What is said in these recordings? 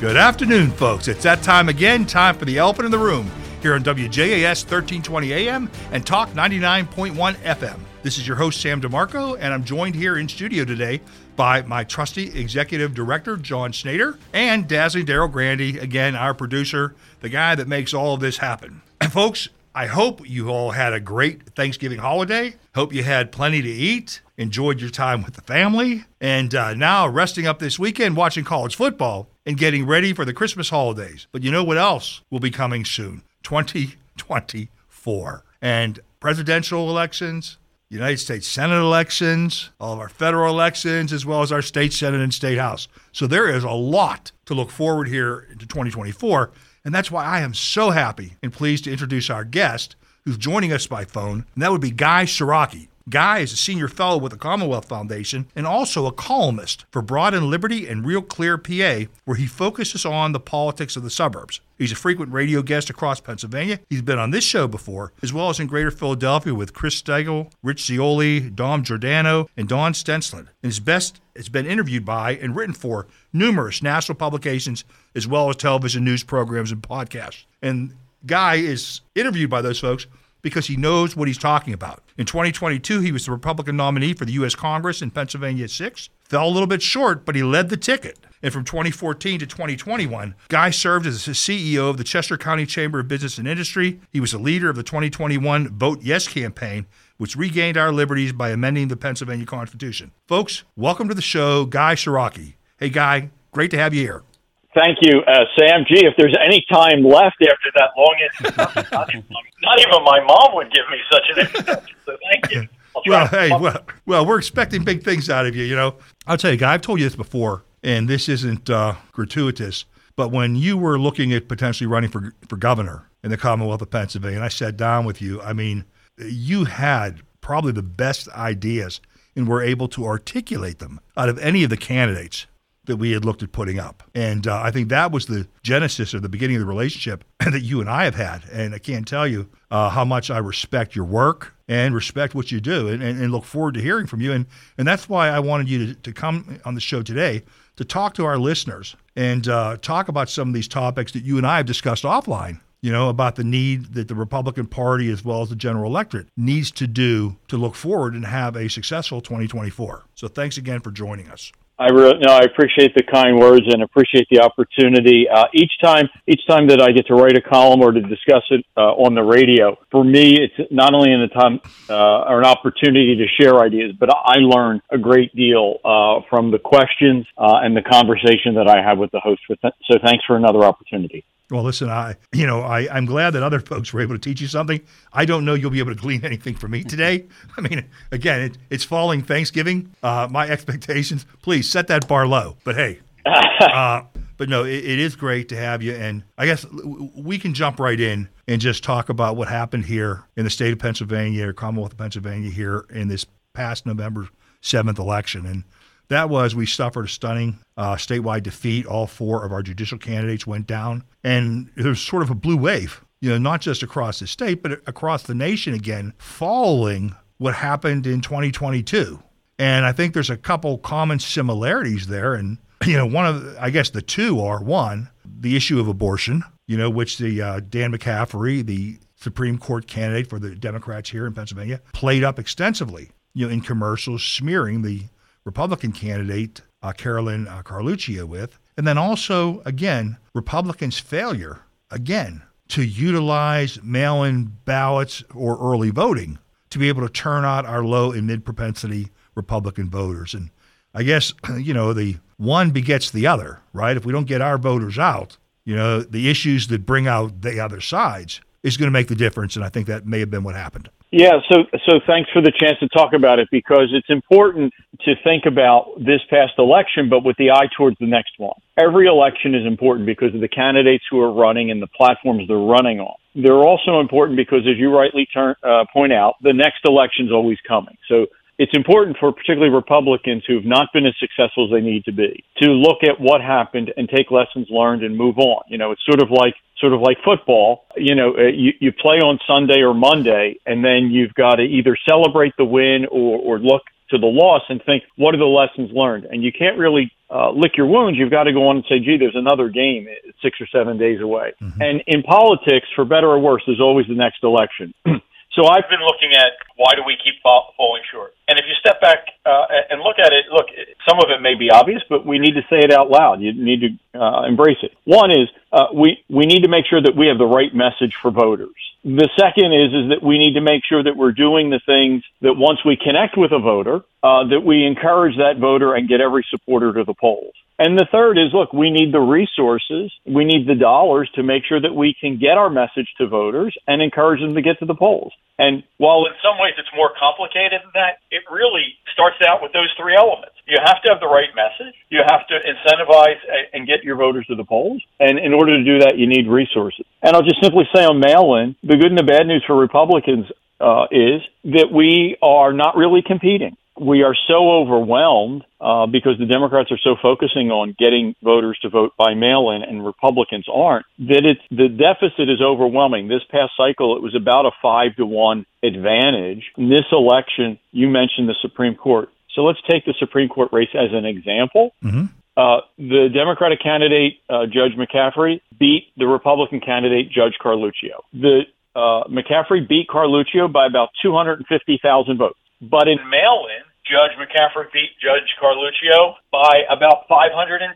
Good afternoon, folks. It's that time again, time for the elephant in the room here on WJAS 1320 AM and Talk 99.1 FM. This is your host, Sam DeMarco, and I'm joined here in studio today by my trusty executive director, John Schneider, and dazzling Daryl Grandy, again, our producer, the guy that makes all of this happen. And folks, I hope you all had a great Thanksgiving holiday. Hope you had plenty to eat, enjoyed your time with the family, and uh, now resting up this weekend watching college football and getting ready for the Christmas holidays. But you know what else will be coming soon? 2024. And presidential elections, United States Senate elections, all of our federal elections, as well as our state Senate and state House. So there is a lot to look forward here into 2024. And that's why I am so happy and pleased to introduce our guest who's joining us by phone, and that would be Guy Ciarrocchi. Guy is a senior fellow with the Commonwealth Foundation and also a columnist for Broad and Liberty and Real Clear PA, where he focuses on the politics of the suburbs. He's a frequent radio guest across Pennsylvania. He's been on this show before, as well as in Greater Philadelphia with Chris Stigall, Rich Zeoli, Dom Giordano, and Don Stensland. And his best has been interviewed by and written for numerous national publications, as well as television news programs and podcasts. And Guy is interviewed by those folks because he knows what he's talking about. In 2022, he was the Republican nominee for the U.S. Congress in Pennsylvania 6. Fell a little bit short, but he led the ticket. And from 2014 to 2021, Guy served as the CEO of the Chester County Chamber of Business and Industry. He was the leader of the 2021 Vote Yes campaign, which regained our liberties by amending the Pennsylvania Constitution. Folks, welcome to the show, Guy Ciarrocchi. Hey, Guy, great to have you here. Thank you, uh, Sam. Gee, if there's any time left after that long introduction, not, even, not even my mom would give me such an introduction. So thank you. Well, hey, well, well, we're expecting big things out of you. You know, I'll tell you, guy. I've told you this before, and this isn't uh, gratuitous. But when you were looking at potentially running for for governor in the Commonwealth of Pennsylvania, and I sat down with you, I mean, you had probably the best ideas and were able to articulate them out of any of the candidates that we had looked at putting up. And uh, I think that was the genesis or the beginning of the relationship that you and I have had. And I can't tell you uh, how much I respect your work and respect what you do and, and, and, look forward to hearing from you. And, and that's why I wanted you to, to come on the show today to talk to our listeners and uh, talk about some of these topics that you and I have discussed offline you know, about the need that the Republican Party as well as the general electorate needs to do to look forward and have a successful 2024. So thanks again for joining us. I really no, I appreciate the kind words and appreciate the opportunity. Uh, each time, each time that I get to write a column or to discuss it uh, on the radio, for me, it's not only an time uh, or an opportunity to share ideas, but I learn a great deal uh, from the questions uh, and the conversation that I have with the host. So, thanks for another opportunity. Well, listen, I you know I I'm glad that other folks were able to teach you something. I don't know you'll be able to glean anything from me today. I mean, again, it, it's falling Thanksgiving. Uh, my expectations, please set that bar low. But hey, uh, but no, it, it is great to have you. And I guess we can jump right in and just talk about what happened here in the state of Pennsylvania or Commonwealth of Pennsylvania here in this past November seventh election. And that was we suffered a stunning uh, statewide defeat. All four of our judicial candidates went down, and there was sort of a blue wave, you know, not just across the state, but across the nation again, following what happened in 2022. And I think there's a couple common similarities there. And, you know, one of, I guess the two are one, the issue of abortion, you know, which the uh, Dan McCaffery, the Supreme Court candidate for the Democrats here in Pennsylvania, played up extensively, you know, in commercials smearing the Republican candidate uh, Carolyn uh, Carluccio with. And then also, again, Republicans' failure, again, to utilize mail in ballots or early voting to be able to turn out our low and mid propensity Republican voters. And I guess, you know, the one begets the other, right? If we don't get our voters out, you know, the issues that bring out the other sides is going to make the difference. And I think that may have been what happened. Yeah, so so thanks for the chance to talk about it because it's important to think about this past election, but with the eye towards the next one. Every election is important because of the candidates who are running and the platforms they're running on. They're also important because, as you rightly turn, uh, point out, the next election is always coming. So it's important for particularly Republicans who have not been as successful as they need to be to look at what happened and take lessons learned and move on. You know, it's sort of like sort of like football. You know, uh, you, you play on Sunday or Monday, and then you've got to either celebrate the win or, or look to the loss and think, what are the lessons learned? And you can't really uh, lick your wounds. You've got to go on and say, gee, there's another game six or seven days away. Mm-hmm. And in politics, for better or worse, there's always the next election. So I've been looking at why do we keep falling short? And if you step back uh, and look at it, look, some of it may be obvious, but we need to say it out loud. You need to uh, embrace it. One is uh, we we need to make sure that we have the right message for voters. The second is is that we need to make sure that we're doing the things that once we connect with a voter, uh, that we encourage that voter and get every supporter to the polls. And the third is, look, we need the resources, we need the dollars to make sure that we can get our message to voters and encourage them to get to the polls. And while in some ways it's more complicated than that, it really starts out with those three elements. You have to have the right message. You have to incentivize and get your voters to the polls. And in order to do that, you need resources. And I'll just simply say on mail-in, the good and the bad news for Republicans uh, is that we are not really competing we are so overwhelmed uh, because the Democrats are so focusing on getting voters to vote by mail-in, and Republicans aren't. That it's the deficit is overwhelming. This past cycle, it was about a five to one advantage. In this election, you mentioned the Supreme Court. So let's take the Supreme Court race as an example. Mm-hmm. Uh, the Democratic candidate, uh, Judge McCaffery, beat the Republican candidate, Judge Carluccio. The uh, McCaffery beat Carluccio by about 250,000 votes. But in mail-in, Judge McCaffery beat Judge Carluccio by about 510,000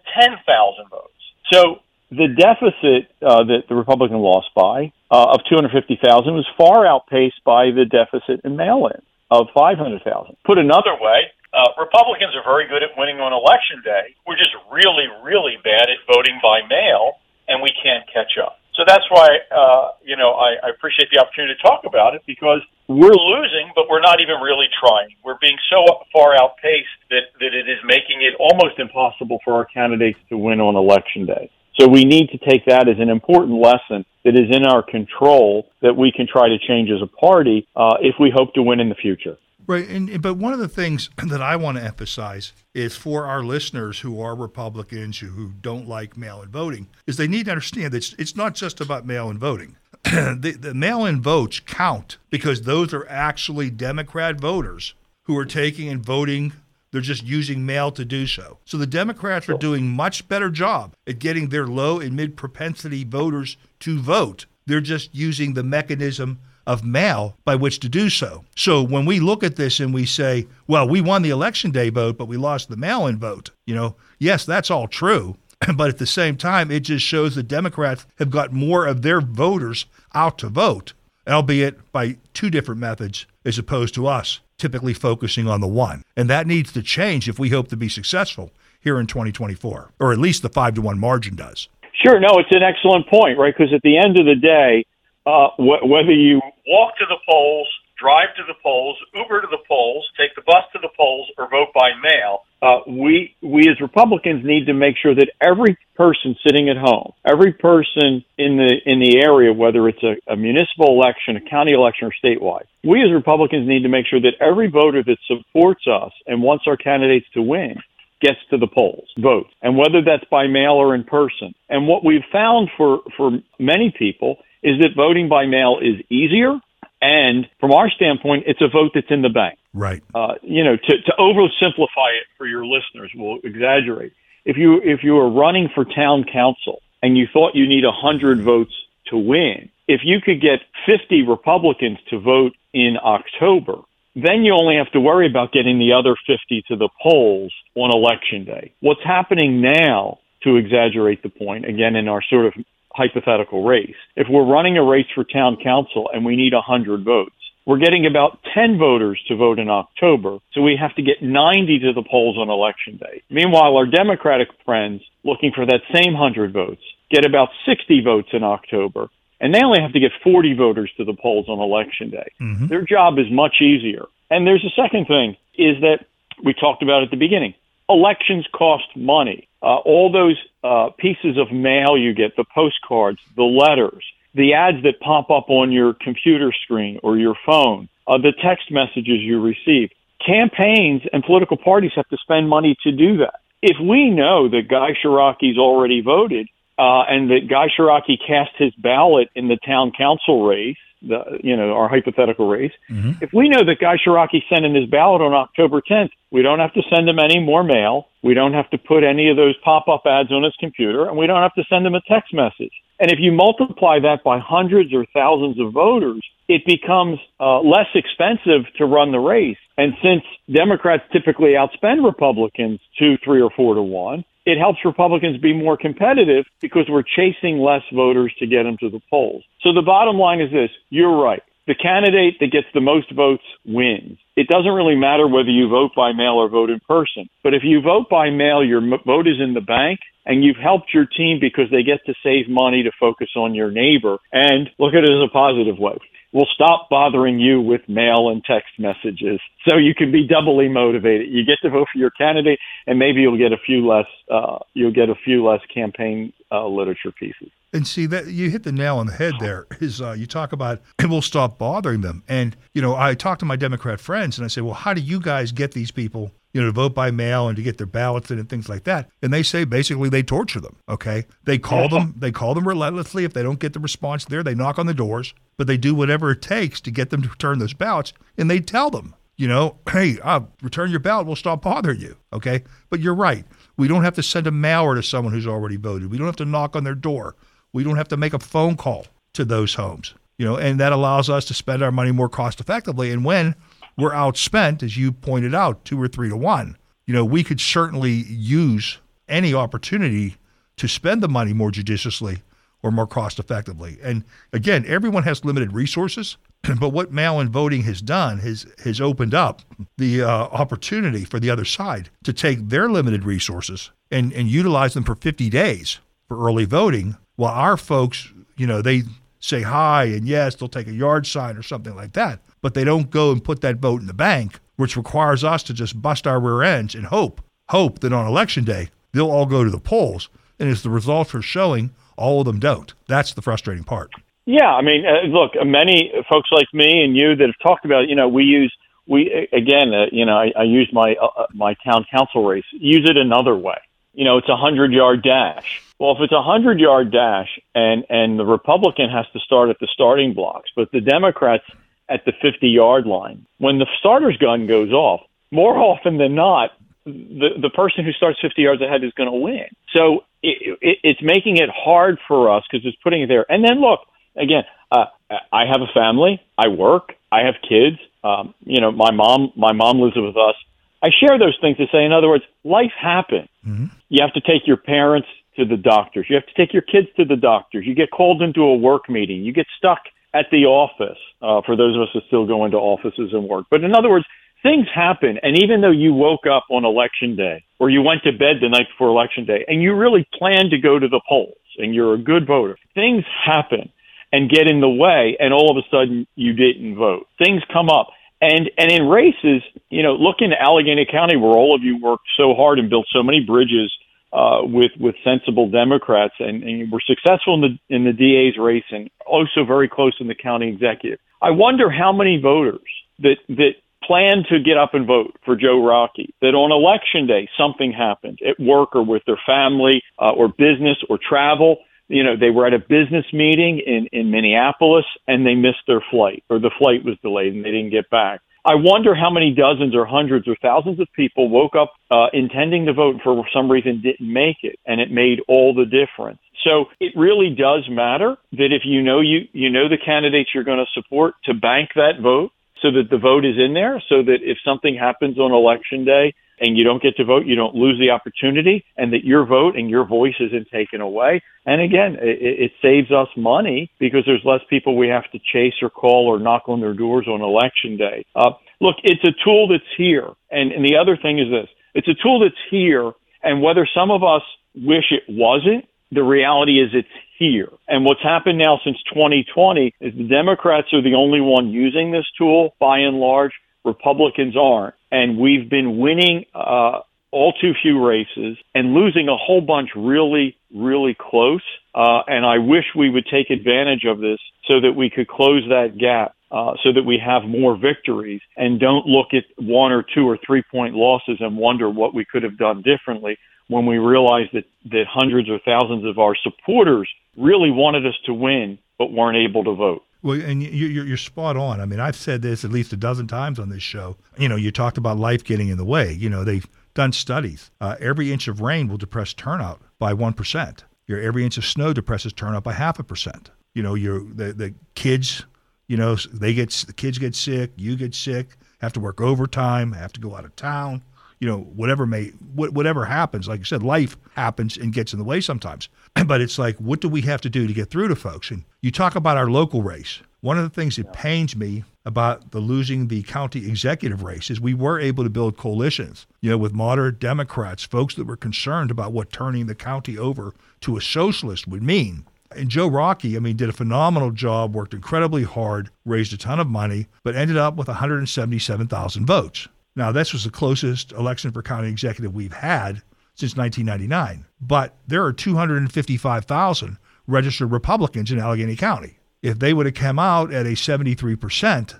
votes. So the deficit uh, that the Republican lost by uh, of 250,000 was far outpaced by the deficit in mail-in of 500,000. Put another way, uh, Republicans are very good at winning on election day. We're just really, really bad at voting by mail, and we can't catch up. So that's why, uh, you know, I, I appreciate the opportunity to talk about it because we're losing, but we're not even really trying. We're being so far outpaced that, that it is making it almost impossible for our candidates to win on election day. So we need to take that as an important lesson that is in our control that we can try to change as a party uh, if we hope to win in the future. Right, and but one of the things that I want to emphasize is for our listeners who are Republicans who don't like mail-in voting is they need to understand that it's, it's not just about mail-in voting. the, the mail-in votes count because those are actually Democrat voters who are taking and voting. They're just using mail to do so. So the Democrats are doing much better job at getting their low and mid propensity voters to vote. They're just using the mechanism of mail by which to do so. So when we look at this and we say, well, we won the election day vote, but we lost the mail in vote, you know, yes, that's all true. But at the same time, it just shows the Democrats have got more of their voters out to vote, albeit by two different methods as opposed to us typically focusing on the one. And that needs to change if we hope to be successful here in 2024, or at least the five to one margin does. Sure. No, it's an excellent point, right? Because at the end of the day, uh, wh- whether you walk to the polls, drive to the polls, Uber to the polls, take the bus to the polls, or vote by mail, uh, we we as Republicans need to make sure that every person sitting at home, every person in the in the area, whether it's a, a municipal election, a county election, or statewide, we as Republicans need to make sure that every voter that supports us and wants our candidates to win gets to the polls, votes, and whether that's by mail or in person. And what we've found for for many people is that voting by mail is easier. And from our standpoint, it's a vote that's in the bank. Right. Uh, you know, to, to oversimplify it for your listeners, we'll exaggerate. If you if you were running for town council and you thought you need hundred votes to win, if you could get 50 Republicans to vote in October, then you only have to worry about getting the other 50 to the polls on election day. What's happening now, to exaggerate the point, again, in our sort of hypothetical race. If we're running a race for town council and we need 100 votes, we're getting about 10 voters to vote in October, so we have to get 90 to the polls on election day. Meanwhile, our Democratic friends looking for that same 100 votes get about 60 votes in October, and they only have to get 40 voters to the polls on election day. Mm-hmm. Their job is much easier. And there's a second thing is that we talked about at the beginning. Elections cost money. Uh, all those uh, pieces of mail you get, the postcards, the letters, the ads that pop up on your computer screen or your phone, uh, the text messages you receive. Campaigns and political parties have to spend money to do that. If we know that Guy Ciarrocchi's already voted uh, and that Guy Ciarrocchi cast his ballot in the town council race the you know our hypothetical race. Mm-hmm. If we know that Guy Ciarrocchi sent in his ballot on October 10th, we don't have to send him any more mail. We don't have to put any of those pop-up ads on his computer, and we don't have to send him a text message. And if you multiply that by hundreds or thousands of voters, it becomes uh, less expensive to run the race. And since Democrats typically outspend Republicans two, three, or four to one, it helps Republicans be more competitive because we're chasing less voters to get them to the polls. So the bottom line is this you're right. The candidate that gets the most votes wins. It doesn't really matter whether you vote by mail or vote in person. But if you vote by mail, your vote is in the bank and you've helped your team because they get to save money to focus on your neighbor and look at it as a positive way We'll stop bothering you with mail and text messages. So you can be doubly motivated. You get to vote for your candidate, and maybe you'll get a few less. Uh, you'll get a few less campaign uh, literature pieces. And see that you hit the nail on the head. There is uh, you talk about it will stop bothering them. And you know, I talk to my Democrat friends, and I say, well, how do you guys get these people you know, to vote by mail and to get their ballots in and things like that. And they say basically they torture them. Okay, they call them, they call them relentlessly. If they don't get the response there, they knock on the doors, but they do whatever it takes to get them to return those ballots. And they tell them, you know, hey, uh, return your ballot, we'll stop bothering you. Okay, but you're right. We don't have to send a mailer to someone who's already voted. We don't have to knock on their door. We don't have to make a phone call to those homes. You know, and that allows us to spend our money more cost effectively. And when we're outspent, as you pointed out, two or three to one. You know, we could certainly use any opportunity to spend the money more judiciously or more cost effectively. And again, everyone has limited resources, but what mail-in voting has done has has opened up the uh, opportunity for the other side to take their limited resources and and utilize them for 50 days for early voting, while our folks, you know, they say hi and yes, they'll take a yard sign or something like that but they don't go and put that vote in the bank, which requires us to just bust our rear ends and hope, hope that on election day they'll all go to the polls. And as the results are showing, all of them don't. That's the frustrating part. Yeah, I mean, uh, look, many folks like me and you that have talked about, you know, we use we again, uh, you know, I, I use my uh, uh my town council race. Use it another way. You know, it's a hundred yard dash. Well, if it's a hundred yard dash and and the Republican has to start at the starting blocks, but the Democrats at the 50 yard line. When the starter's gun goes off, more often than not, the, the person who starts 50 yards ahead is going to win. So it, it, it's making it hard for us because it's putting it there. And then look, again, uh, I have a family, I work, I have kids. Um, you know, my mom, my mom lives with us. I share those things to say, in other words, life happens. Mm-hmm. You have to take your parents to the doctors. You have to take your kids to the doctors. You get called into a work meeting. You get stuck at the office uh, for those of us that still go into offices and work. But in other words, things happen. And even though you woke up on election day or you went to bed the night before election day and you really planned to go to the polls and you're a good voter, things happen and get in the way. And all of a sudden you didn't vote. Things come up. And, and in races, you know, look in Allegheny County where all of you worked so hard and built so many bridges uh, with with sensible Democrats, and, and we're successful in the in the DA's race, and also very close in the county executive. I wonder how many voters that that plan to get up and vote for Joe Rockey, that on election day something happened at work or with their family uh, or business or travel. You know, they were at a business meeting in in Minneapolis and they missed their flight, or the flight was delayed and they didn't get back. I wonder how many dozens or hundreds or thousands of people woke up uh, intending to vote for some reason didn't make it, and it made all the difference. So it really does matter that if you know you you know the candidates you're going to support to bank that vote so that the vote is in there so that if something happens on election day and you don't get to vote, you don't lose the opportunity, and that your vote and your voice isn't taken away. And again, it, it saves us money because there's less people we have to chase or call or knock on their doors on election day. Uh, look, it's a tool that's here. And, and the other thing is this it's a tool that's here, and whether some of us wish it wasn't, the reality is it's here. And what's happened now since 2020 is the Democrats are the only one using this tool by and large. Republicans aren't. And we've been winning uh, all too few races and losing a whole bunch really, really close. Uh, and I wish we would take advantage of this so that we could close that gap. Uh, so that we have more victories and don't look at one or two or three point losses and wonder what we could have done differently when we realize that, that hundreds or thousands of our supporters really wanted us to win but weren't able to vote. Well, and you, you're, you're spot on. I mean, I've said this at least a dozen times on this show. You know, you talked about life getting in the way. You know, they've done studies. Uh, every inch of rain will depress turnout by 1%. Your every inch of snow depresses turnout by half a percent. You know, your the, the kids, you know, they get the kids get sick, you get sick, have to work overtime, have to go out of town. You know, whatever may whatever happens, like you said, life happens and gets in the way sometimes. but it's like, what do we have to do to get through to folks? And you talk about our local race. One of the things that pains me about the losing the county executive race is we were able to build coalitions, you know, with moderate Democrats, folks that were concerned about what turning the county over to a socialist would mean. And Joe Rockey, I mean, did a phenomenal job, worked incredibly hard, raised a ton of money, but ended up with 177,000 votes. Now, this was the closest election for county executive we've had since 1999. But there are 255,000 registered Republicans in Allegheny County if they would have come out at a 73%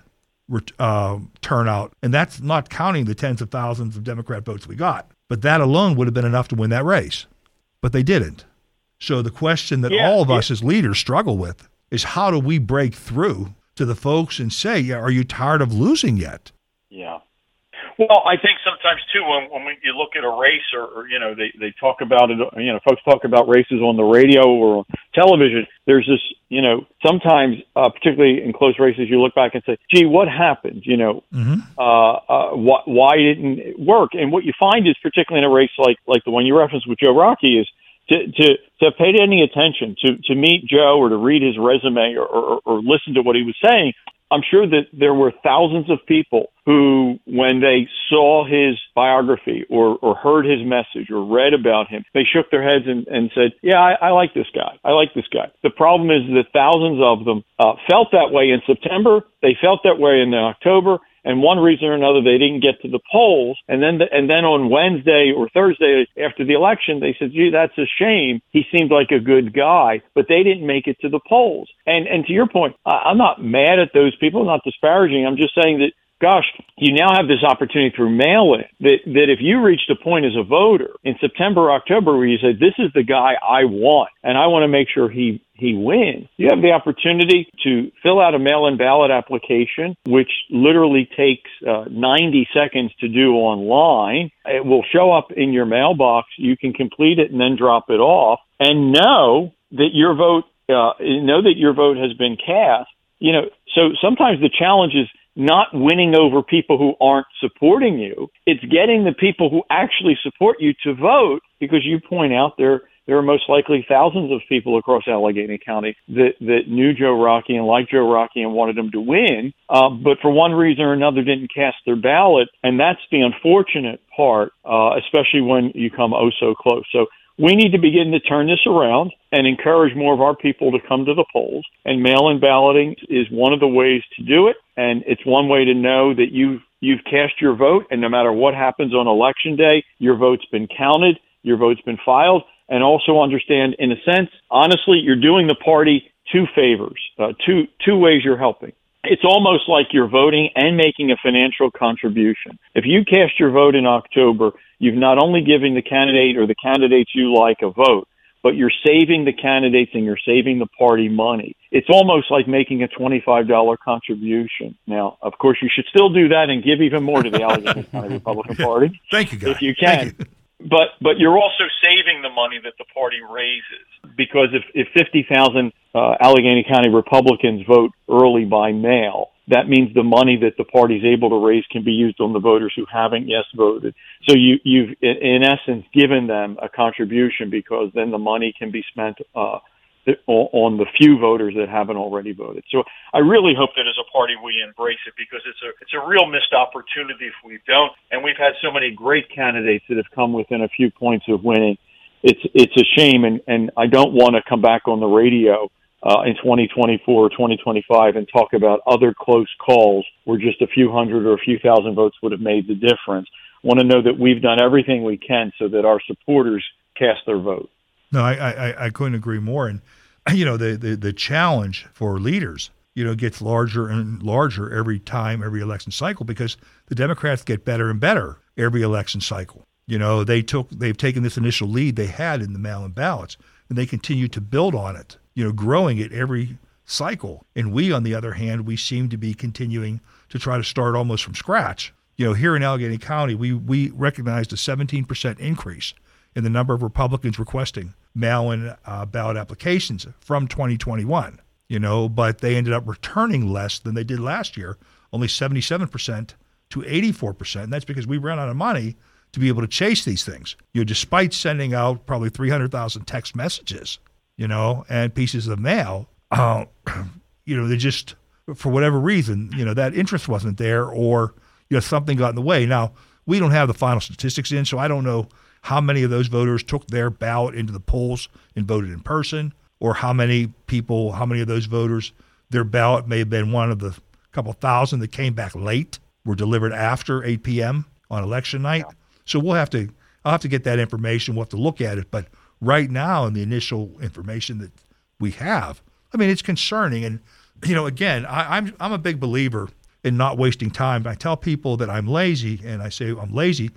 uh, turnout, and that's not counting the tens of thousands of Democrat votes we got, but that alone would have been enough to win that race. But they didn't. So the question that yeah, all of yeah. us as leaders struggle with is how do we break through to the folks and say, yeah, are you tired of losing yet? Yeah. Well, I think sometimes too when when we, you look at a race or, or you know they they talk about it. You know, folks talk about races on the radio or on television. There's this, you know, sometimes uh, particularly in close races, you look back and say, "Gee, what happened?" You know, mm-hmm. uh, uh, wh- why didn't it work? And what you find is, particularly in a race like like the one you referenced with Joe Rockey, is to to to have paid any attention to to meet Joe or to read his resume or, or, or listen to what he was saying I'm sure that there were thousands of people who, when they saw his biography or, or heard his message or read about him, they shook their heads and, and said, Yeah, I, I like this guy. I like this guy. The problem is that thousands of them uh, felt that way in September. They felt that way in October and one reason or another they didn't get to the polls. And then the, and then on Wednesday or Thursday after the election they said gee that's a shame. He seemed like a good guy. But they didn't make it to the polls. And and to your point I, I'm not mad at those people. I'm not disparaging. I'm just saying that gosh, you now have this opportunity through mail in that, that if you reached a point as a voter in September, October, where you say, this is the guy I want, and I want to make sure he, he wins, you have the opportunity to fill out a mail in ballot application, which literally takes uh, 90 seconds to do online. It will show up in your mailbox. You can complete it and then drop it off and know that your vote, uh, know that your vote has been cast. You know, so sometimes the challenge is not winning over people who aren't supporting you. It's getting the people who actually support you to vote because you point out there there are most likely thousands of people across Allegheny County that, that knew Joe Rockey and liked Joe Rockey and wanted him to win, uh, but for one reason or another didn't cast their ballot. And that's the unfortunate part, uh, especially when you come oh so close. So we need to begin to turn this around and encourage more of our people to come to the polls. And mail-in balloting is one of the ways to do it. And it's one way to know that you've, you've cast your vote. And no matter what happens on election day, your vote's been counted, your vote's been filed. And also understand, in a sense, honestly, you're doing the party two favors, uh, two, two ways you're helping it's almost like you're voting and making a financial contribution. If you cast your vote in October, you've not only given the candidate or the candidates you like a vote, but you're saving the candidates and you're saving the party money. It's almost like making a $25 contribution. Now, of course, you should still do that and give even more to the Allegheny County Republican Party. Thank you, guys. If you can. But but you're also saving the money that the party raises because if if 50,000 uh, Allegheny County Republicans vote early by mail, that means the money that the party is able to raise can be used on the voters who haven't yes voted. So you, you've, in essence, given them a contribution because then the money can be spent uh, on the few voters that haven't already voted. So I really hope that as a party we embrace it because it's a it's a real missed opportunity if we don't. And we've had so many great candidates that have come within a few points of winning. It's it's a shame, and and I don't want to come back on the radio uh, in 2024 or 2025 and talk about other close calls where just a few hundred or a few thousand votes would have made the difference. I want to know that we've done everything we can so that our supporters cast their vote. No, I, I, I couldn't agree more. And, you know, the, the, the challenge for leaders, you know, gets larger and larger every time, every election cycle, because the Democrats get better and better every election cycle. You know, they took, they've taken this initial lead they had in the mail-in ballots, and they continue to build on it you know, growing it every cycle. And we, on the other hand, we seem to be continuing to try to start almost from scratch. You know, here in Allegheny County, we, we recognized a 17% increase in the number of Republicans requesting mail-in uh, ballot applications from 2021. You know, but they ended up returning less than they did last year, only 77% to 84%. And that's because we ran out of money to be able to chase these things. You know, despite sending out probably 300,000 text messages, you know, and pieces of mail, uh, you know, they just, for whatever reason, you know, that interest wasn't there or, you know, something got in the way. Now, we don't have the final statistics in, so I don't know how many of those voters took their ballot into the polls and voted in person, or how many people, how many of those voters, their ballot may have been one of the couple thousand that came back late, were delivered after 8 p.m. on election night. Yeah. So we'll have to, I'll have to get that information. We'll have to look at it. But right now, in the initial information that we have, I mean, it's concerning. And, you know, again, I, I'm, I'm a big believer in not wasting time. I tell people that I'm lazy, and I say I'm lazy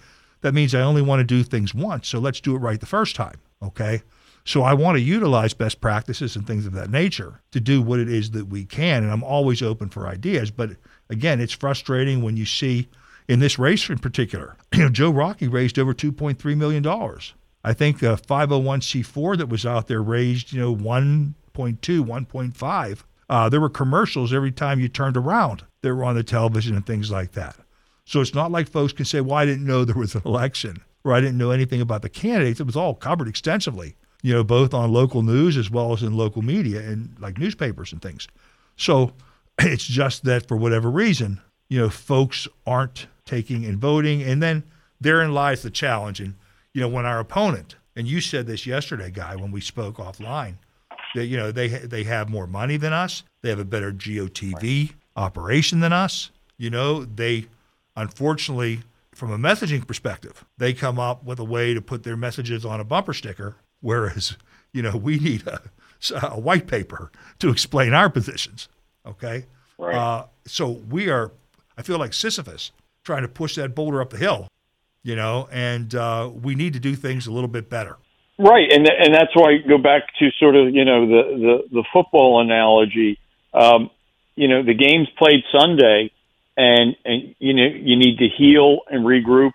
that means I only want to do things once. So let's do it right the first time. Okay. So I want to utilize best practices and things of that nature to do what it is that we can. And I'm always open for ideas. But again, it's frustrating when you see in this race in particular, you know, Joe Rockey raised over $2.3 million. I think a 501c4 that was out there raised, you know, 1.2, 1.5. Uh, there were commercials every time you turned around. They were on the television and things like that. So it's not like folks can say, well, I didn't know there was an election or I didn't know anything about the candidates. It was all covered extensively, you know, both on local news as well as in local media and like newspapers and things. So it's just that for whatever reason, you know, folks aren't taking and voting. And then therein lies the challenge. And, you know, when our opponent, and you said this yesterday, Guy, when we spoke offline, that, you know, they, they have more money than us, they have a better GOTV right. operation than us. You know, they Unfortunately, from a messaging perspective, they come up with a way to put their messages on a bumper sticker, whereas, you know, we need a, a white paper to explain our positions. Okay. Right. Uh, so we are, I feel like Sisyphus trying to push that boulder up the hill, you know, and uh, we need to do things a little bit better. Right, and and that's why I go back to sort of you know the the, the football analogy. Um, you know, the game's played Sunday and and you know you need to heal and regroup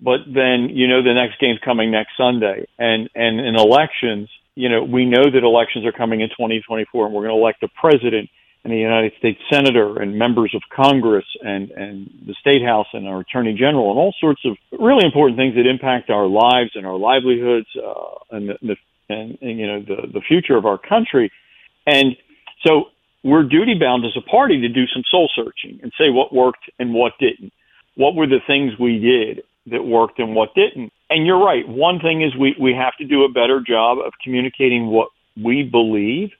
but then you know the next game's coming next Sunday. And and in elections you know we know that elections are coming in 2024 and we're going to elect a president and a United States senator and members of Congress and and the state house and our attorney general and all sorts of really important things that impact our lives and our livelihoods uh, and the, the and, and you know the the future of our country. And so we're duty bound as a party to do some soul searching and say what worked and what didn't. What were the things we did that worked and what didn't? And you're right. One thing is we, we have to do a better job of communicating what we believe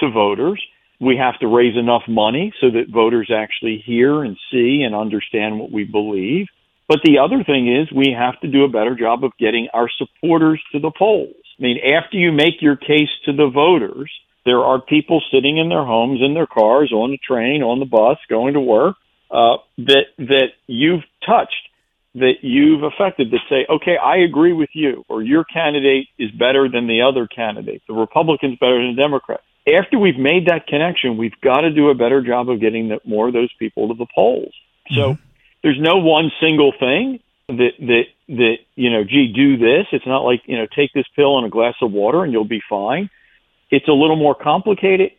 to voters. We have to raise enough money so that voters actually hear and see and understand what we believe. But the other thing is we have to do a better job of getting our supporters to the polls. I mean, after you make your case to the voters, there are people sitting in their homes, in their cars, on the train, on the bus, going to work uh, that that you've touched, that you've affected. That say, okay, I agree with you, or your candidate is better than the other candidate. The Republican's better than the Democrat. After we've made that connection, we've got to do a better job of getting more of those people to the polls. So mm-hmm. there's no one single thing that that that you know, gee, do this. It's not like you know, take this pill and a glass of water and you'll be fine it's a little more complicated,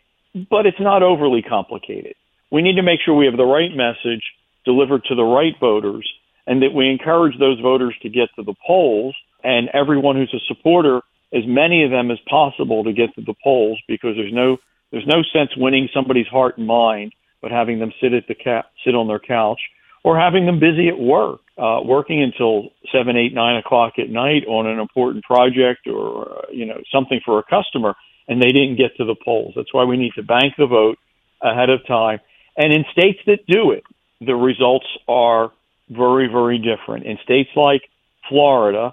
but it's not overly complicated. We need to make sure we have the right message delivered to the right voters and that we encourage those voters to get to the polls and everyone who's a supporter, as many of them as possible to get to the polls because there's no there's no sense winning somebody's heart and mind, but having them sit at the ca- sit on their couch or having them busy at work, uh, working until seven, eight, nine o'clock at night on an important project or you know something for a customer and they didn't get to the polls. That's why we need to bank the vote ahead of time. And in states that do it, the results are very, very different. In states like Florida,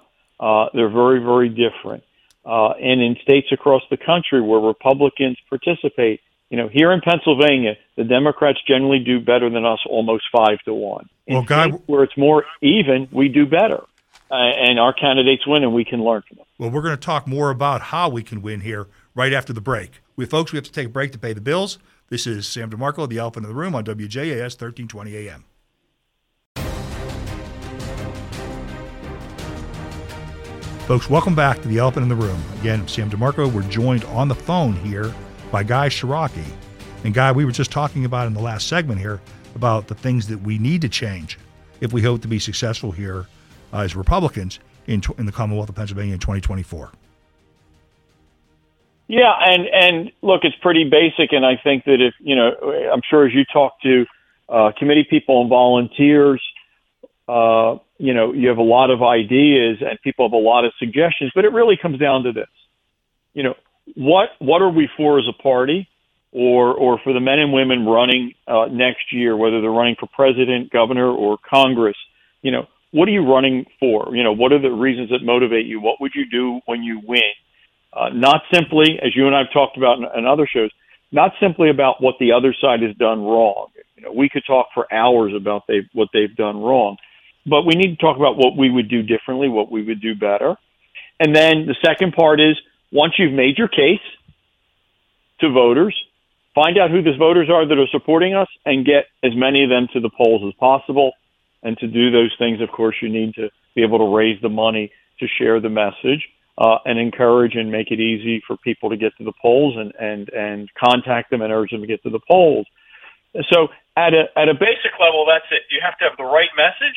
uh, they're very, very different. Uh, and in states across the country where Republicans participate, you know, here in Pennsylvania, the Democrats generally do better than us, almost five to one. In well, God, where it's more even, we do better. uh, and our candidates win, and we can learn from them. Well, we're going to talk more about how we can win here right after the break. We folks, we have to take a break to pay the bills. This is Sam DeMarco, the Elephant in the Room on WJAS 1320 AM. Folks, welcome back to the Elephant in the Room. Again, Sam DeMarco. We're joined on the phone here by Guy Ciarrocchi. And Guy, we were just talking about in the last segment here about the things that we need to change if we hope to be successful here uh, as Republicans in, in the Commonwealth of Pennsylvania in 2024. Yeah, and and look, it's pretty basic, and I think that if you know, I'm sure as you talk to uh, committee people and volunteers, uh, you know, you have a lot of ideas and people have a lot of suggestions, but it really comes down to this. You know, what what are we for as a party, or or for the men and women running uh, next year, whether they're running for president, governor, or Congress? You know, what are you running for? You know, what are the reasons that motivate you? What would you do when you win? Uh, not simply, as you and I've talked about in, in other shows, not simply about what the other side has done wrong. You know, we could talk for hours about they what they've done wrong, but we need to talk about what we would do differently, what we would do better. And then the second part is once you've made your case to voters, find out who those voters are that are supporting us and get as many of them to the polls as possible. And to do those things, of course, you need to be able to raise the money to share the message uh, and encourage and make it easy for people to get to the polls and, and, and contact them and urge them to get to the polls. So at a, at a basic level, that's it. You have to have the right message.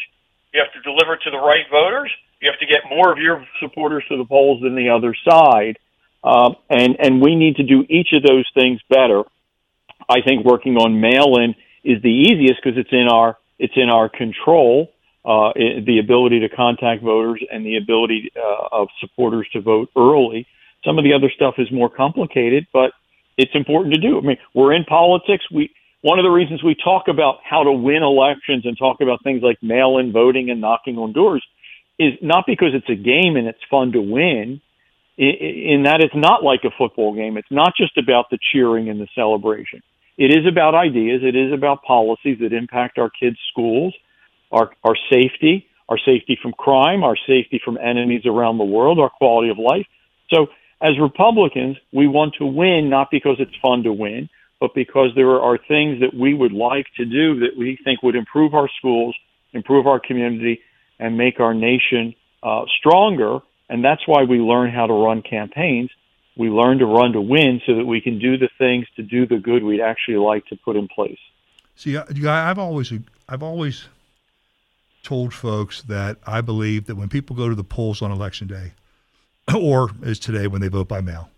You have to deliver to the right voters. You have to get more of your supporters to the polls than the other side. Um, and, and we need to do each of those things better. I think working on mail-in is the easiest because it's in our it's in our control. Uh, the ability to contact voters and the ability uh, of supporters to vote early. Some of the other stuff is more complicated, but it's important to do. I mean, we're in politics. We one of the reasons we talk about how to win elections and talk about things like mail-in voting and knocking on doors is not because it's a game and it's fun to win. In that it's not like a football game. It's not just about the cheering and the celebration. It is about ideas. It is about policies that impact our kids' schools, our, our safety, our safety from crime, our safety from enemies around the world, our quality of life. So as Republicans, we want to win not because it's fun to win, but because there are things that we would like to do that we think would improve our schools, improve our community, and make our nation uh, stronger. And that's why we learn how to run campaigns we learn to run to win so that we can do the things to do the good we'd actually like to put in place. See, I've always I've always told folks that I believe that when people go to the polls on election day, or as today when they vote by mail,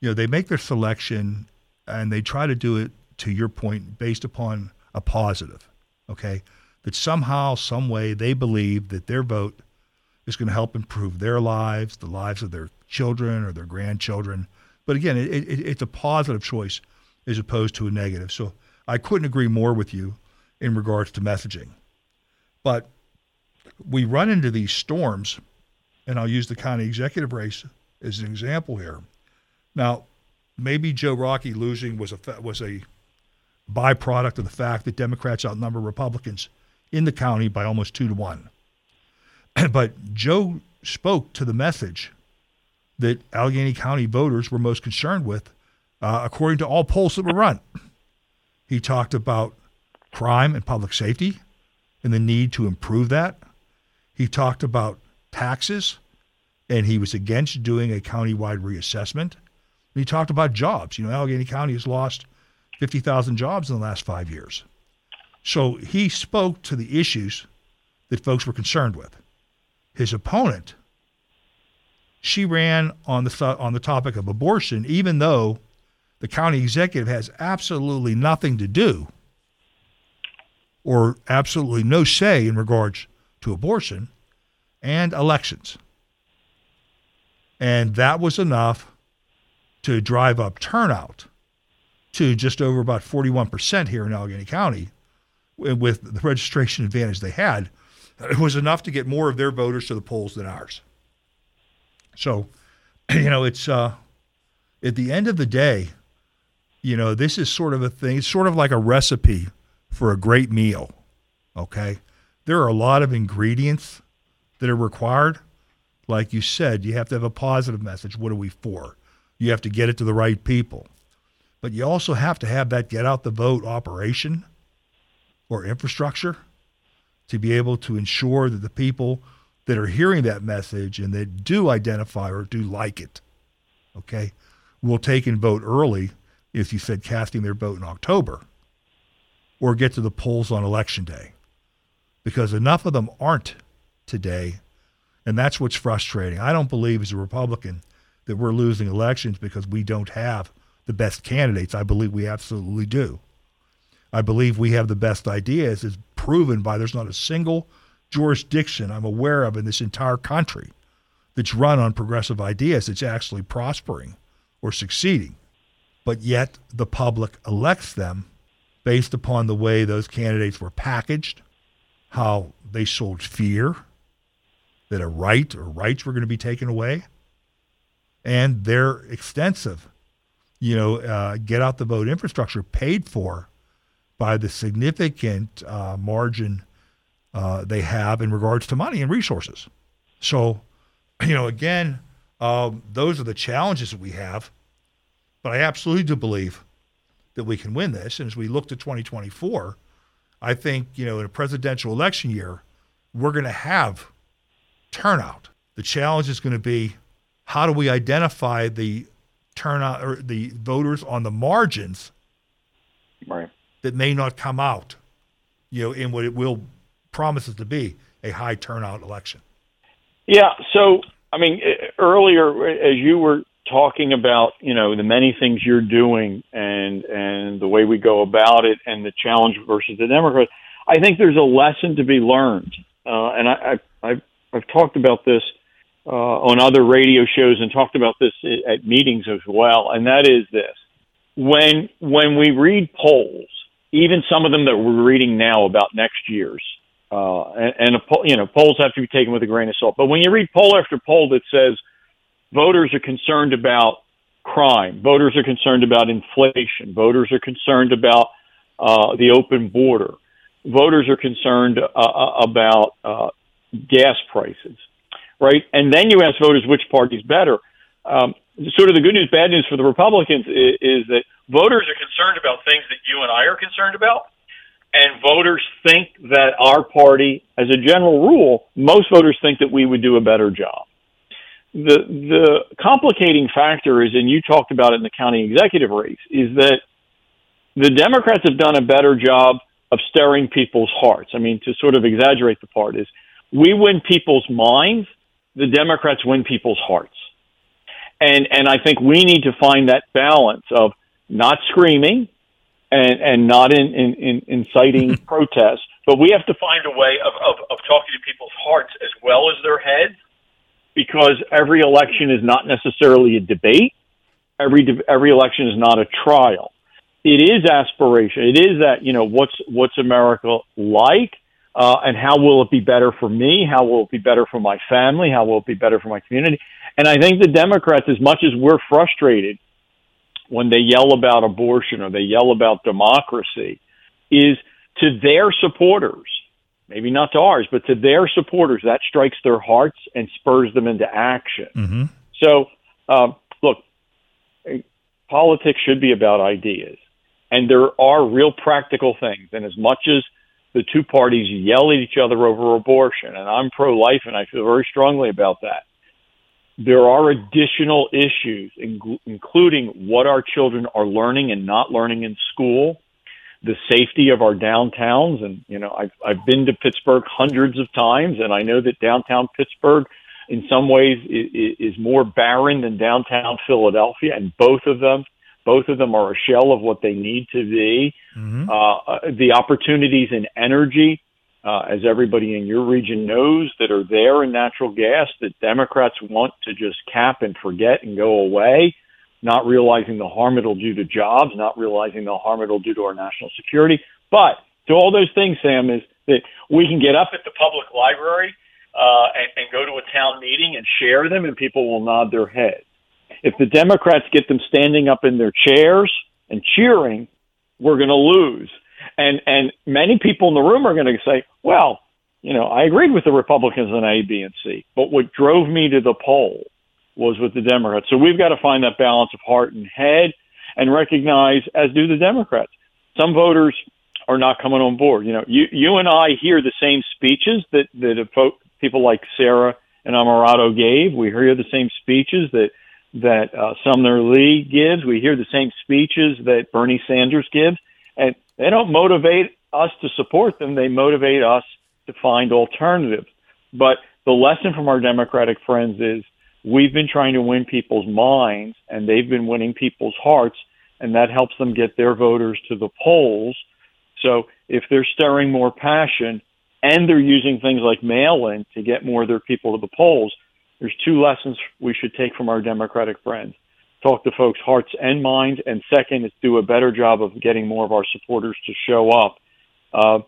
you know, they make their selection and they try to do it to your point based upon a positive, okay? That somehow, some way, they believe that their vote is going to help improve their lives, the lives of their children or their grandchildren. But again, it, it, it's a positive choice as opposed to a negative. So I couldn't agree more with you in regards to messaging. But we run into these storms, and I'll use the county executive race as an example here. Now, maybe Joe Rockey losing was a was a byproduct of the fact that Democrats outnumber Republicans in the county by almost two to one. but Joe spoke to the message that Allegheny County voters were most concerned with, uh, according to all polls that were run. He talked about crime and public safety and the need to improve that. He talked about taxes and he was against doing a countywide reassessment. And he talked about jobs. You know, Allegheny County has lost 50,000 jobs in the last five years. So he spoke to the issues that folks were concerned with. His opponent she ran on the on the topic of abortion, even though the county executive has absolutely nothing to do or absolutely no say in regards to abortion and elections. And that was enough to drive up turnout to just over about 41% here in Allegheny County with the registration advantage they had. It was enough to get more of their voters to the polls than ours. So, you know, it's uh, at the end of the day, you know, this is sort of a thing. It's sort of like a recipe for a great meal. Okay, there are a lot of ingredients that are required, like you said, you have to have a positive message. What are we for? You have to get it to the right people. But you also have to have that get out the vote operation or infrastructure to be able to ensure that the people that are hearing that message and that do identify or do like it, okay, will take and vote early, if you said casting their vote in October, or get to the polls on election day. Because enough of them aren't today, and that's what's frustrating. I don't believe as a Republican that we're losing elections because we don't have the best candidates. I believe we absolutely do. I believe we have the best ideas, is proven by there's not a single jurisdiction I'm aware of in this entire country that's run on progressive ideas that's actually prospering or succeeding. But yet the public elects them based upon the way those candidates were packaged, how they sold fear that a right or rights were going to be taken away, and their extensive, you know, uh, get out the vote infrastructure paid for by the significant uh, margin uh, they have in regards to money and resources. So, you know, again, um, those are the challenges that we have. But I absolutely do believe that we can win this. And as we look to 2024, I think, you know, in a presidential election year, we're going to have turnout. The challenge is going to be how do we identify the turnout or the voters on the margins right. that may not come out, you know, in what it will promises to be a high turnout election. Yeah. So, I mean, earlier, as you were talking about, you know, the many things you're doing and and the way we go about it and the challenge versus the Democrats, I think there's a lesson to be learned. Uh, and I, I, I've, I've talked about this uh, on other radio shows and talked about this at meetings as well. And that is this: when when we read polls, even some of them that we're reading now about next year's, uh, and, and a, you know, polls have to be taken with a grain of salt. But when you read poll after poll that says voters are concerned about crime, voters are concerned about inflation, voters are concerned about uh, the open border, voters are concerned uh, uh about uh, gas prices, right? And then you ask voters which party's better. Um, sort of the good news, bad news for the Republicans is, is that voters are concerned about things that you and I are concerned about and voters think that our party, as a general rule, most voters think that we would do a better job. The the complicating factor is, and you talked about it in the county executive race, is that the Democrats have done a better job of stirring people's hearts. I mean, to sort of exaggerate the part is, we win people's minds, the Democrats win people's hearts, and and I think we need to find that balance of not screaming, and, and not in, in, in inciting protest. But we have to find a way of, of, of talking to people's hearts as well as their heads, because every election is not necessarily a debate. Every every election is not a trial. It is aspiration. It is that you know what's what's America like, uh, and how will it be better for me? How will it be better for my family? How will it be better for my community? And I think the Democrats, as much as we're frustrated when they yell about abortion or they yell about democracy is to their supporters, maybe not to ours, but to their supporters, that strikes their hearts and spurs them into action. Mm-hmm. So, um, look, politics should be about ideas. And there are real practical things. And as much as the two parties yell at each other over abortion, and I'm pro life and I feel very strongly about that, there are additional issues, including what our children are learning and not learning in school, the safety of our downtowns. And, you know, I've, I've been to Pittsburgh hundreds of times, and I know that downtown Pittsburgh, in some ways, is, is more barren than downtown Philadelphia, and both of them. Both of them are a shell of what they need to be. Mm-hmm. Uh, the opportunities in energy uh, as everybody in your region knows, that are there in natural gas that Democrats want to just cap and forget and go away, not realizing the harm it'll do to jobs, not realizing the harm it'll do to our national security. But to all those things, Sam, is that we can get up at the public library uh, and, and go to a town meeting and share them, and people will nod their heads. If the Democrats get them standing up in their chairs and cheering, we're going to lose. And and many people in the room are going to say, well, you know, I agreed with the Republicans on A, B, and C. But what drove me to the poll was with the Democrats. So we've got to find that balance of heart and head and recognize, as do the Democrats, some voters are not coming on board. You know, you you and I hear the same speeches that that people like Sarah and Amarato gave. We hear the same speeches that that uh, Summer Lee gives. We hear the same speeches that Bernie Sanders gives, and they don't motivate us to support them. They motivate us to find alternatives. But the lesson from our Democratic friends is we've been trying to win people's minds, and they've been winning people's hearts, and that helps them get their voters to the polls. So if they're stirring more passion and they're using things like mail-in to get more of their people to the polls, there's two lessons we should take from our Democratic friends. Talk to folks' hearts and minds, and second is do a better job of getting more of our supporters to show up. Uh,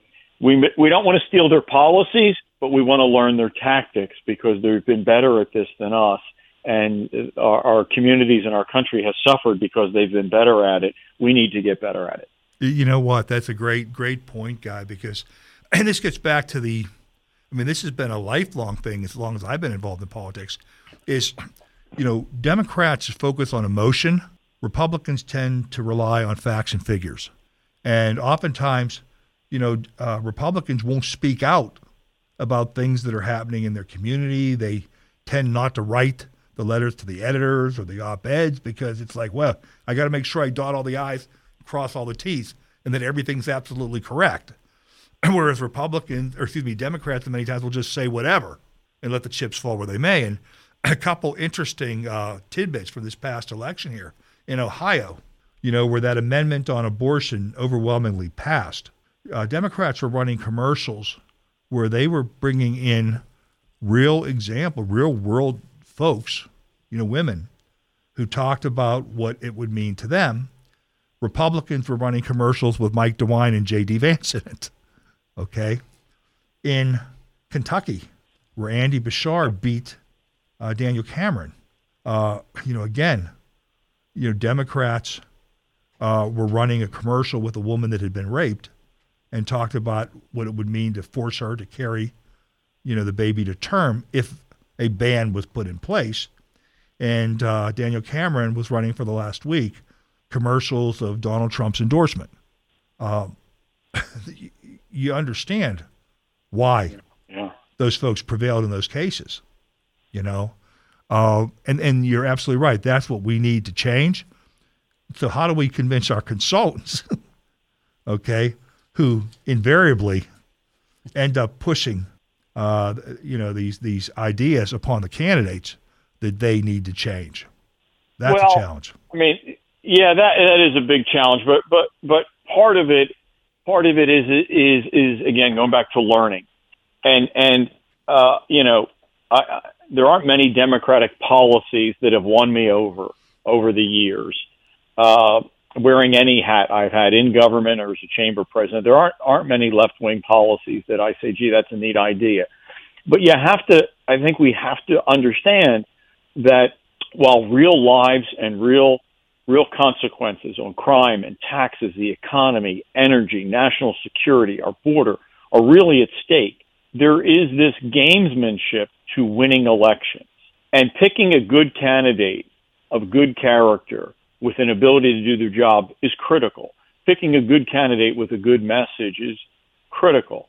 we we don't want to steal their policies, but we want to learn their tactics because they've been better at this than us. And our, our communities and our country has suffered because they've been better at it. We need to get better at it. You know what? That's a great, great point, guy. Because, and this gets back to the, I mean, this has been a lifelong thing as long as I've been involved in politics. Is, you know, Democrats focus on emotion. Republicans tend to rely on facts and figures, and oftentimes you know, uh, Republicans won't speak out about things that are happening in their community. They tend not to write the letters to the editors or the op eds because it's like, well, I got to make sure I dot all the I's, cross all the T's, and that everything's absolutely correct. Whereas Republicans, or excuse me, Democrats, many times will just say whatever and let the chips fall where they may. And a couple interesting uh, tidbits from this past election here in Ohio, you know, where that amendment on abortion overwhelmingly passed uh, Democrats were running commercials where they were bringing in real example, real world folks, you know, women who talked about what it would mean to them. Republicans were running commercials with Mike DeWine and J.D. Vance in it. Okay. In Kentucky, where Andy Beshear beat uh, Daniel Cameron, uh, you know, again, you know, Democrats uh, were running a commercial with a woman that had been raped and talked about what it would mean to force her to carry, you know, the baby to term if a ban was put in place. And uh, Daniel Cameron was running for the last week commercials of Donald Trump's endorsement. Uh, you understand why yeah. those folks prevailed in those cases, you know. Uh, and and you're absolutely right. That's what we need to change. So how do we convince our consultants? okay, who invariably end up pushing, uh, you know, these these ideas upon the candidates that they need to change. That's well, a challenge. I mean, yeah, that that is a big challenge, but but but part of it, part of it is is is again going back to learning, and and uh, you know, I, I, there aren't many democratic policies that have won me over over the years. Uh, wearing any hat I've had in government or as a chamber president, there aren't aren't many left wing policies that I say, gee, that's a neat idea. But you have to I think we have to understand that while real lives and real real consequences on crime and taxes, the economy, energy, national security, our border are really at stake. There is this gamesmanship to winning elections. And picking a good candidate of good character with an ability to do their job is critical. Picking a good candidate with a good message is critical.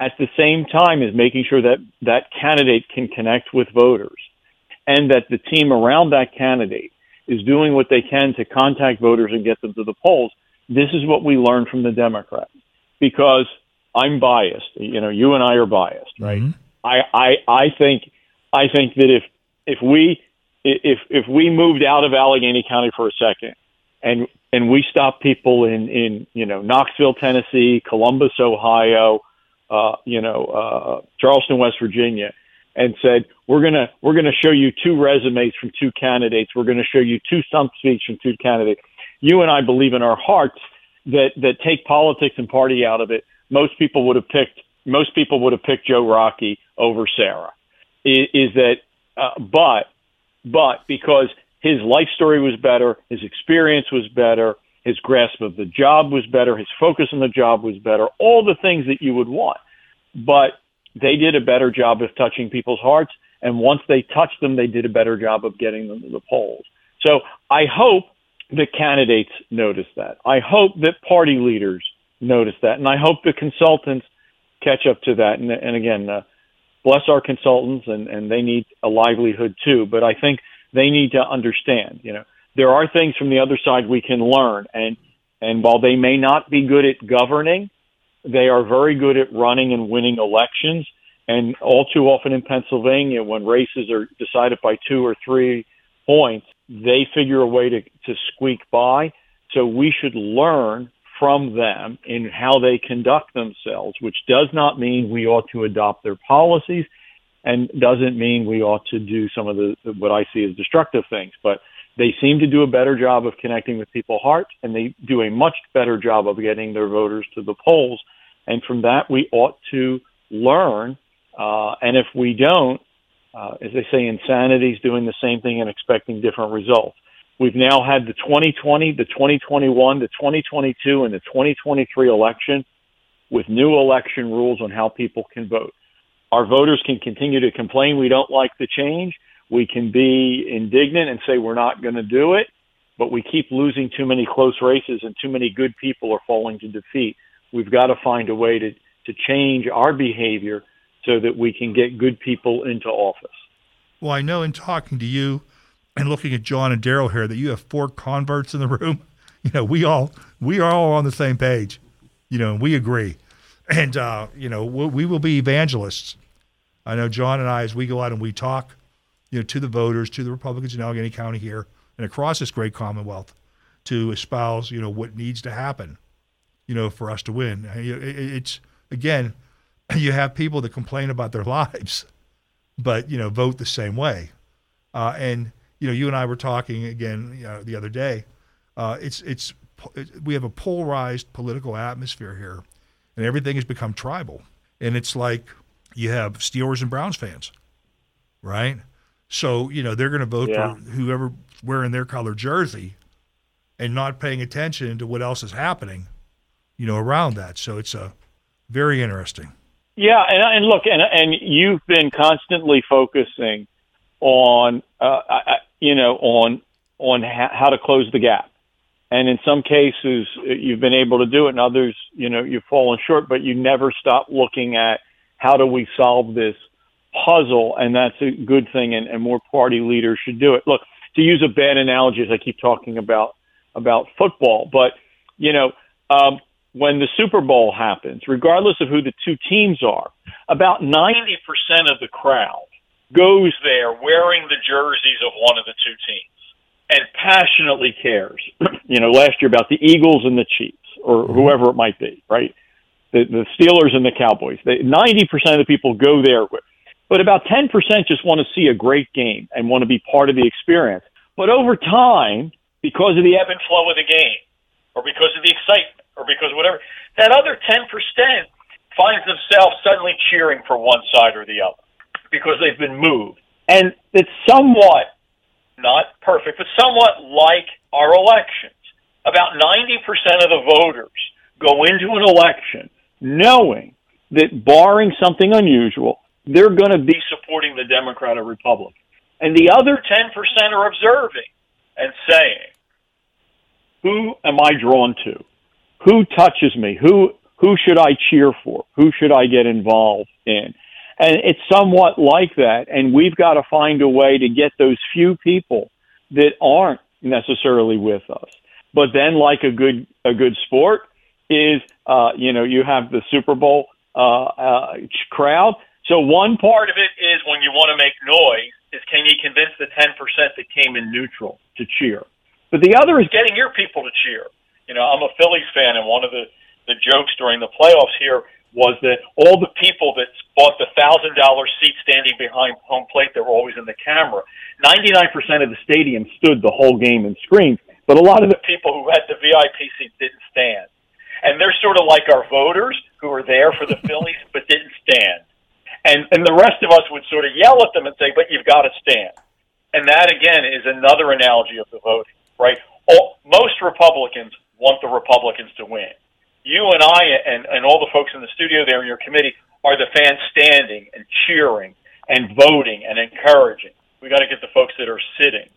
At the same time as making sure that that candidate can connect with voters and that the team around that candidate is doing what they can to contact voters and get them to the polls. This is what we learned from the Democrats because I'm biased. You know, you and I are biased, right? Mm-hmm. I, I, I think, I think that if, if we if if we moved out of Allegheny County for a second and and we stopped people in in you know Knoxville, Tennessee, Columbus, Ohio, uh, you know uh, Charleston, West Virginia, and said we're gonna we're gonna show you two resumes from two candidates. We're gonna show you two stump speeches from two candidates. You and I believe in our hearts that that take politics and party out of it. Most people would have picked most people would have picked Joe Rockey over Sara. Is, is that uh, but but because his life story was better, his experience was better, his grasp of the job was better, his focus on the job was better, all the things that you would want. But they did a better job of touching people's hearts. And once they touched them, they did a better job of getting them to the polls. So I hope the candidates notice that. I hope that party leaders notice that. And I hope the consultants catch up to that. And, and again, uh, bless our consultants, and, and they need a livelihood too. But I think they need to understand, you know, there are things from the other side we can learn. And, and while they may not be good at governing, they are very good at running and winning elections. And all too often in Pennsylvania, when races are decided by two or three points, they figure a way to, to squeak by. So we should learn from them in how they conduct themselves, which does not mean we ought to adopt their policies and doesn't mean we ought to do some of the what I see as destructive things. But they seem to do a better job of connecting with people's hearts and they do a much better job of getting their voters to the polls. And from that, we ought to learn. Uh, and if we don't, uh, as they say, insanity is doing the same thing and expecting different results. We've now had the 2020, the 2021, the 2022, and the 2023 election with new election rules on how people can vote. Our voters can continue to complain we don't like the change. We can be indignant and say we're not going to do it, but we keep losing too many close races and too many good people are falling to defeat. We've got to find a way to, to change our behavior so that we can get good people into office. Well, I know in talking to you and looking at John and Daryl here that you have four converts in the room. You know, we all we are all on the same page. You know, and we agree, and uh, you know we will be evangelists. I know John and I, as we go out and we talk, you know, to the voters, to the Republicans in Allegheny County here and across this great Commonwealth, to espouse, you know, what needs to happen, you know, for us to win. It's again, you have people that complain about their lives, but you know vote the same way. Uh, and you know, you and I were talking again you know, the other day. Uh, it's it's we have a polarized political atmosphere here, and everything has become tribal. And it's like you have Steelers and Browns fans, right? So you know they're going to vote yeah. for whoever wearing their color jersey, and not paying attention to what else is happening, you know, around that. So it's a uh, very interesting. Yeah, and, and look, and and you've been constantly focusing on, uh, I, you know, on on ha- how to close the gap, and in some cases you've been able to do it, and others, you know, you've fallen short. But you never stop looking at how do we solve this puzzle, and that's a good thing, and, and more party leaders should do it. Look, to use a bad analogy, as I keep talking about about football, but you know. Um, when the Super Bowl happens, regardless of who the two teams are, about 90% of the crowd goes there wearing the jerseys of one of the two teams and passionately cares. you know, last year about the Eagles and the Chiefs or mm-hmm. whoever it might be, right? The, the Steelers and the Cowboys. They, 90% of the people go there with, but about 10% just want to see a great game and want to be part of the experience. But over time, because of the ebb and flow of the game or because of the excitement, or because whatever, that other 10% finds themselves suddenly cheering for one side or the other because they've been moved. And it's somewhat, not perfect, but somewhat like our elections. About 90% of the voters go into an election knowing that barring something unusual, they're going to be supporting the Democrat or Republican. And the other 10% are observing and saying, who am I drawn to? who touches me? Who who should I cheer for? Who should I get involved in? And it's somewhat like that. And we've got to find a way to get those few people that aren't necessarily with us. But then, like a good a good sport, is uh, you know you have the Super Bowl uh, uh, crowd. So one part of it is when you want to make noise is can you convince the ten percent that came in neutral to cheer? But the other is getting your people to cheer. You know, I'm a Phillies fan, and one of the the jokes during the playoffs here was that all the people that bought the thousand dollar seat standing behind home plate, they were always in the camera. Ninety nine percent of the stadium stood the whole game and screamed, but a lot of the people who had the VIP seat didn't stand. And they're sort of like our voters who were there for the Phillies but didn't stand. And and the rest of us would sort of yell at them and say, "But you've got to stand." And that again is another analogy of the voting, right? All, most Republicans want the Republicans to win. You and I and, and all the folks in the studio there in your committee are the fans standing and cheering and voting and encouraging. We got to get the folks that are sitting.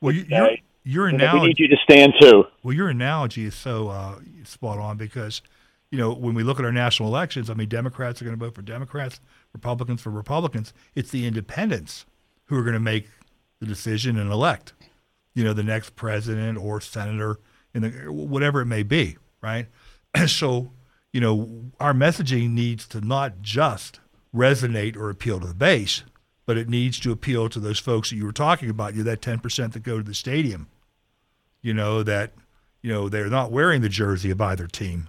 Well, you, your your analogy. We need you to stand too. Well, your analogy is so uh, spot on because you know when we look at our national elections, I mean, Democrats are going to vote for Democrats, Republicans for Republicans. It's the independents who are going to make the decision and elect, you know, the next president or senator in the whatever it may be, right? so, you know, our messaging needs to not just resonate or appeal to the base, but it needs to appeal to those folks that you were talking about. You know, that ten percent that go to the stadium. You know that, you know, they're not wearing the jersey of either team,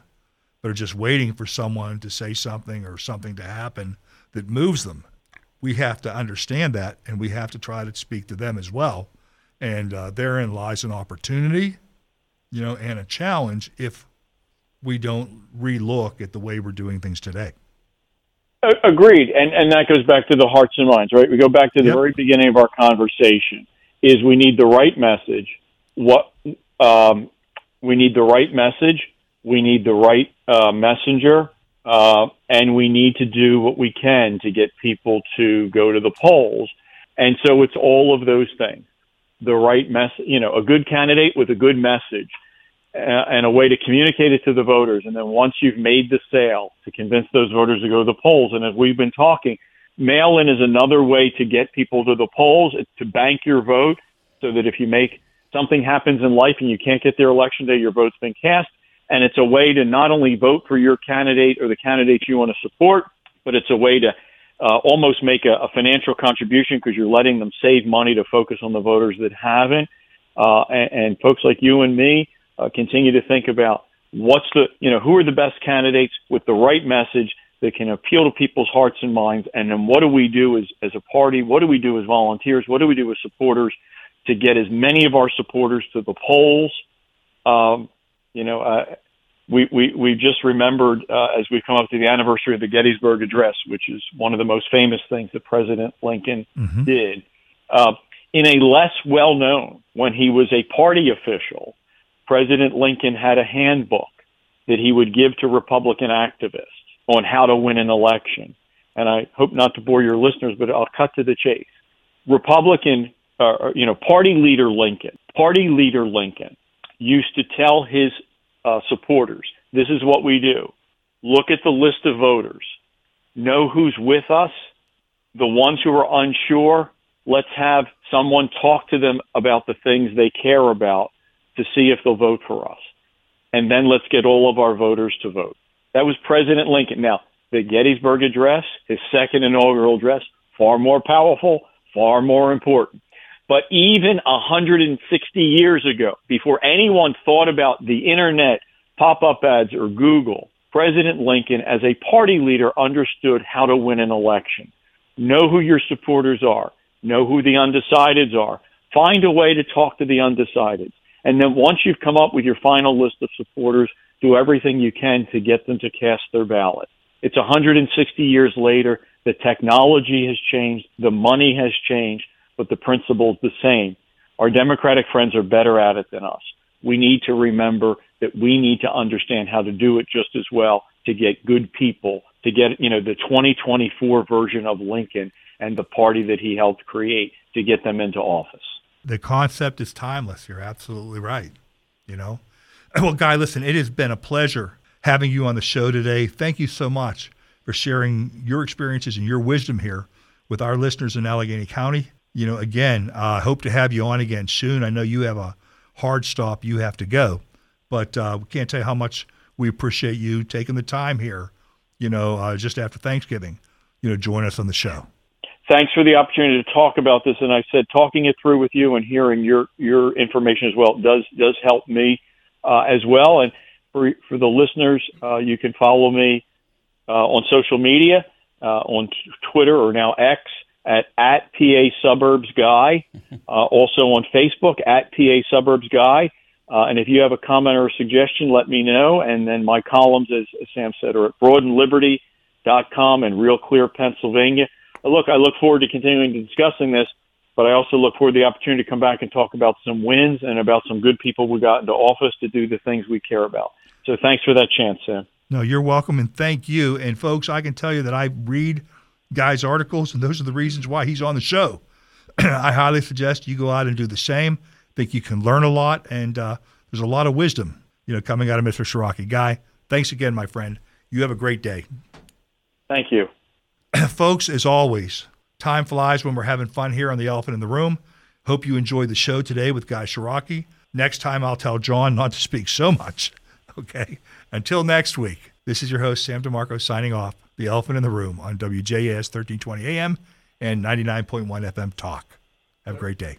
but are just waiting for someone to say something or something to happen that moves them we have to understand that and we have to try to speak to them as well. And uh, therein lies an opportunity, you know, and a challenge if we don't relook at the way we're doing things today. Agreed, and and that goes back to the hearts and minds, right? We go back to the yep. very beginning of our conversation. Is we need the right message. What um, we need the right message. We need the right uh, messenger uh, and we need to do what we can to get people to go to the polls. And so it's all of those things. The right message, you know, a good candidate with a good message and a way to communicate it to the voters. And then once you've made the sale, to convince those voters to go to the polls. And as we've been talking, mail in is another way to get people to the polls, to bank your vote so that if you make something happens in life and you can't get there election day, your vote's been cast and it's a way to not only vote for your candidate or the candidates you want to support, but it's a way to uh, almost make a, a financial contribution because you're letting them save money to focus on the voters that haven't. Uh, and, and folks like you and me uh, continue to think about what's the, you know, who are the best candidates with the right message that can appeal to people's hearts and minds. And then what do we do as, as a party? What do we do as volunteers? What do we do as supporters to get as many of our supporters to the polls? Um, you know, uh, we, we, we just remembered uh, as we come up to the anniversary of the Gettysburg Address, which is one of the most famous things that President Lincoln mm-hmm. did. Uh, in a less well known, when he was a party official, President Lincoln had a handbook that he would give to Republican activists on how to win an election. And I hope not to bore your listeners, but I'll cut to the chase. Republican, uh, you know, party leader Lincoln, party leader Lincoln used to tell his uh, supporters, this is what we do. Look at the list of voters. Know who's with us. The ones who are unsure, let's have someone talk to them about the things they care about to see if they'll vote for us. And then let's get all of our voters to vote. That was President Lincoln. Now, the Gettysburg Address, his second inaugural address, far more powerful, far more important. But even 160 years ago, before anyone thought about the internet, pop-up ads, or Google, President Lincoln, as a party leader, understood how to win an election. Know who your supporters are. Know who the undecideds are. Find a way to talk to the undecideds. And then once you've come up with your final list of supporters, do everything you can to get them to cast their ballot. It's 160 years later. The technology has changed. The money has changed but the principle is the same. Our Democratic friends are better at it than us. We need to remember that we need to understand how to do it just as well to get good people, to get, you know, the 2024 version of Lincoln and the party that he helped create to get them into office. The concept is timeless. You're absolutely right. You know, well, Guy, listen, it has been a pleasure having you on the show today. Thank you so much for sharing your experiences and your wisdom here with our listeners in Allegheny County you know, again, I uh, hope to have you on again soon. I know you have a hard stop you have to go, but uh, we can't tell you how much we appreciate you taking the time here, you know, uh, just after Thanksgiving, you know, join us on the show. Thanks for the opportunity to talk about this. And I said, talking it through with you and hearing your, your information as well does, does help me uh, as well. And for, for the listeners, uh, you can follow me uh, on social media, on t- Twitter or now X at, at PA Suburbs Guy, uh, also on Facebook at PA Suburbs Guy. Uh, and if you have a comment or a suggestion, let me know. And then my columns, as, as Sam said, are at broadandliberty.com and Real Clear, Pennsylvania. Look, I look forward to continuing to discussing this, but I also look forward to the opportunity to come back and talk about some wins and about some good people we got into office to do the things we care about. So thanks for that chance, Sam. No, you're welcome, and thank you. And folks, I can tell you that I read Guy's articles, and those are the reasons why he's on the show. I highly suggest you go out and do the same. I think you can learn a lot, and uh, there's a lot of wisdom, you know, coming out of Mr. Ciarrocchi. Guy, thanks again, my friend. You have a great day. Thank you. folks, as always, time flies when we're having fun here on the Elephant in the Room. Hope you enjoyed the show today with Guy Ciarrocchi. Next time, I'll tell John not to speak so much. Okay. Until next week, this is your host, Sam DeMarco, signing off. The Elephant in the Room on WJAS 1320 AM and 99.1 FM Talk. Have a great day.